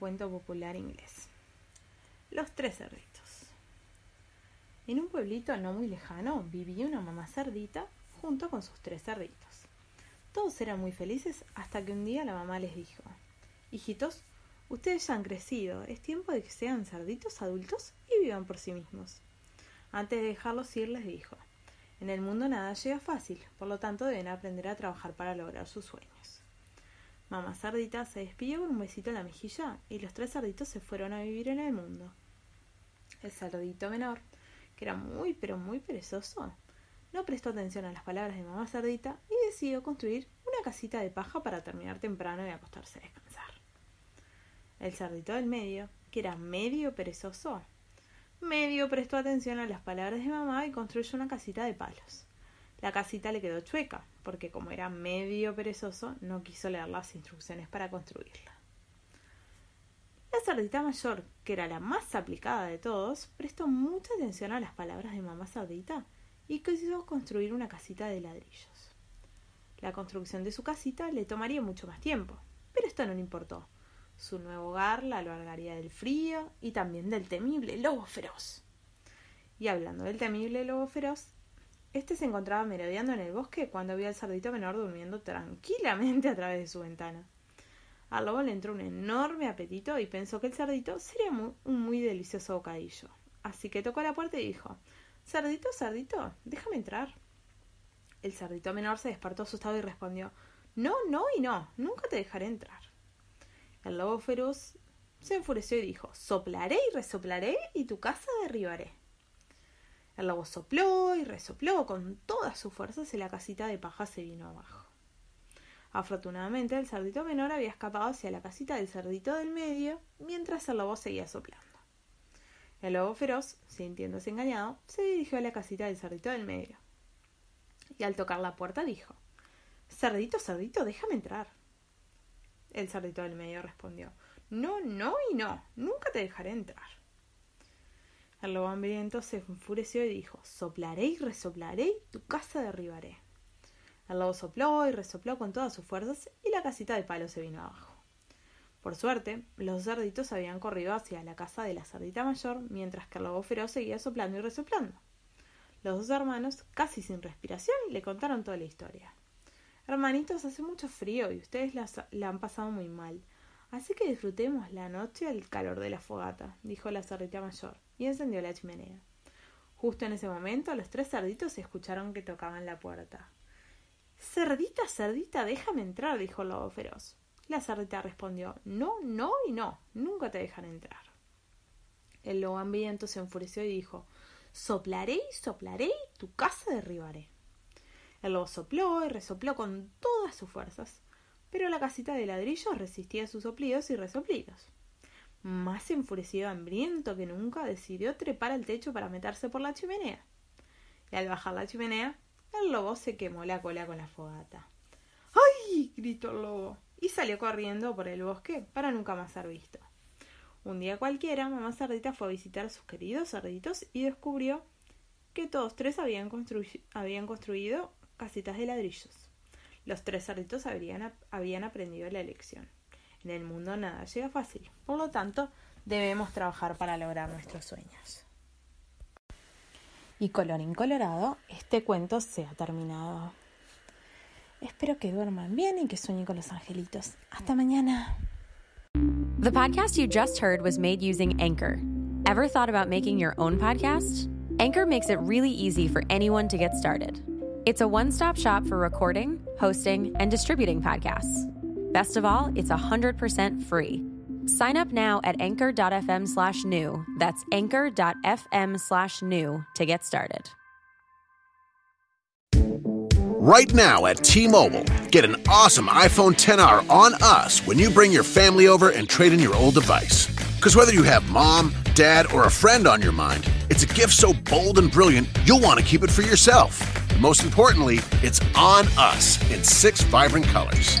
Cuento popular inglés. Los tres cerditos. En un pueblito no muy lejano vivía una mamá cerdita junto con sus tres cerditos. Todos eran muy felices hasta que un día la mamá les dijo, Hijitos, ustedes ya han crecido, es tiempo de que sean cerditos adultos y vivan por sí mismos. Antes de dejarlos ir les dijo, en el mundo nada llega fácil, por lo tanto deben aprender a trabajar para lograr sus sueños. Mamá cerdita se despidió con un besito en la mejilla y los tres cerditos se fueron a vivir en el mundo. El cerdito menor, que era muy pero muy perezoso, no prestó atención a las palabras de mamá cerdita y decidió construir una casita de paja para terminar temprano y acostarse a descansar. El cerdito del medio, que era medio perezoso, medio prestó atención a las palabras de mamá y construyó una casita de palos. La casita le quedó chueca, porque como era medio perezoso, no quiso leer las instrucciones para construirla. La cerdita mayor, que era la más aplicada de todos, prestó mucha atención a las palabras de mamá cerdita y quiso construir una casita de ladrillos. La construcción de su casita le tomaría mucho más tiempo, pero esto no le importó. Su nuevo hogar la alargaría del frío y también del temible lobo feroz. Y hablando del temible lobo feroz, este se encontraba merodeando en el bosque cuando vio al cerdito menor durmiendo tranquilamente a través de su ventana. Al lobo le entró un enorme apetito y pensó que el cerdito sería un muy delicioso bocadillo. Así que tocó la puerta y dijo Cerdito, cerdito, déjame entrar. El cerdito menor se despertó asustado y respondió No, no y no, nunca te dejaré entrar. El lobo feroz se enfureció y dijo Soplaré y resoplaré y tu casa derribaré. El lobo sopló y resopló con todas sus fuerzas y la casita de paja se vino abajo. Afortunadamente el cerdito menor había escapado hacia la casita del cerdito del medio mientras el lobo seguía soplando. El lobo feroz, sintiéndose engañado, se dirigió a la casita del cerdito del medio. Y al tocar la puerta dijo Cerdito, cerdito, déjame entrar. El cerdito del medio respondió No, no y no, nunca te dejaré entrar. El lobo hambriento se enfureció y dijo Soplaré y resoplaré y tu casa derribaré. El lobo sopló y resopló con todas sus fuerzas y la casita de palo se vino abajo. Por suerte, los cerditos habían corrido hacia la casa de la cerdita mayor, mientras que el lobo feroz seguía soplando y resoplando. Los dos hermanos, casi sin respiración, le contaron toda la historia. Hermanitos, hace mucho frío y ustedes la, han pasado muy mal. Así que disfrutemos la noche al calor de la fogata, dijo la cerdita mayor, y encendió la chimenea. Justo en ese momento los tres cerditos escucharon que tocaban la puerta. Cerdita, cerdita, déjame entrar, dijo el lobo feroz. La cerdita respondió No, no y no, nunca te dejan entrar. El lobo hambriento se enfureció y dijo Soplaré y soplaré y tu casa derribaré. El lobo sopló y resopló con todas sus fuerzas, pero la casita de ladrillos resistía sus soplidos y resoplidos. Más enfurecido y hambriento que nunca, decidió trepar al techo para meterse por la chimenea. Y al bajar la chimenea, el lobo se quemó la cola con la fogata. ¡Ay! gritó el lobo y salió corriendo por el bosque para nunca más ser visto. Un día cualquiera, mamá cerdita fue a visitar a sus queridos cerditos y descubrió que todos tres habían, construido casitas de ladrillos. Los tres cerditos habían aprendido la lección. En el mundo nada llega fácil, por lo tanto, debemos trabajar para lograr nuestros sueños. Y colorín colorado, este cuento se ha terminado. Espero que duerman bien y que sueñen con los angelitos. Hasta mañana. The podcast you just heard was made using Anchor. Ever thought about making your own podcast? Anchor makes it really easy for anyone to get started. It's a one stop shop for recording, hosting, and distributing podcasts. Best of all, it's 100% free. Sign up now at anchor.fm slash new. That's anchor.fm slash new to get started. Right now at T Mobile, get an awesome iPhone 10R on us when you bring your family over and trade in your old device. Because whether you have mom, dad, or a friend on your mind, it's a gift so bold and brilliant you'll want to keep it for yourself. Most importantly, it's on us in six vibrant colors.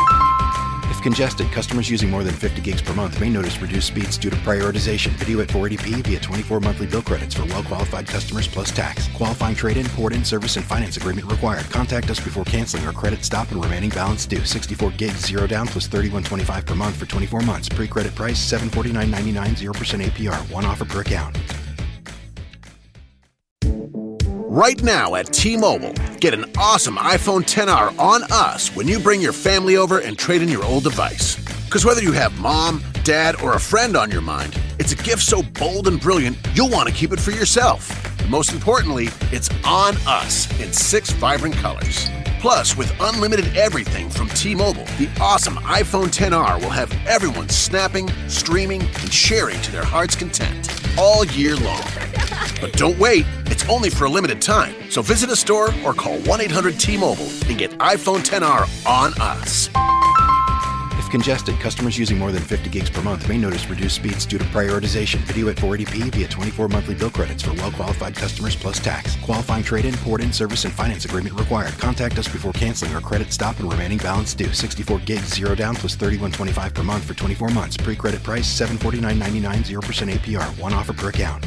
Congested, customers using more than 50 gigs per month may notice reduced speeds due to prioritization. Video at 480p via 24 monthly bill credits for well qualified customers plus tax. Qualifying trade in, port in, service, and finance agreement required. Contact us before canceling or credit stop and remaining balance due. 64 gigs, zero down plus 31.25 per month for 24 months. Pre credit price 749.99, 0% APR. One offer per account. Right now at T Mobile, get an awesome iPhone 10R on us when you bring your family over and trade in your old device. Because whether you have mom, dad, or a friend on your mind, it's a gift so bold and brilliant you'll want to keep it for yourself. Most importantly, it's on us in six vibrant colors. Plus, with unlimited everything from T Mobile, the awesome iPhone 10R will have everyone snapping, streaming, and sharing to their heart's content all year long. But don't wait, it's only for a limited time. So visit a store or call 1 800 T Mobile and get iPhone 10R on us. If congested, customers using more than 50 gigs per month may notice reduced speeds due to prioritization. Video at 480p via 24 monthly bill credits for well qualified customers plus tax. Qualifying trade in, port in, service, and finance agreement required. Contact us before canceling or credit stop and remaining balance due. 64 gigs, zero down plus 31.25 per month for 24 months. Pre credit price 749.99, 0% APR. One offer per account.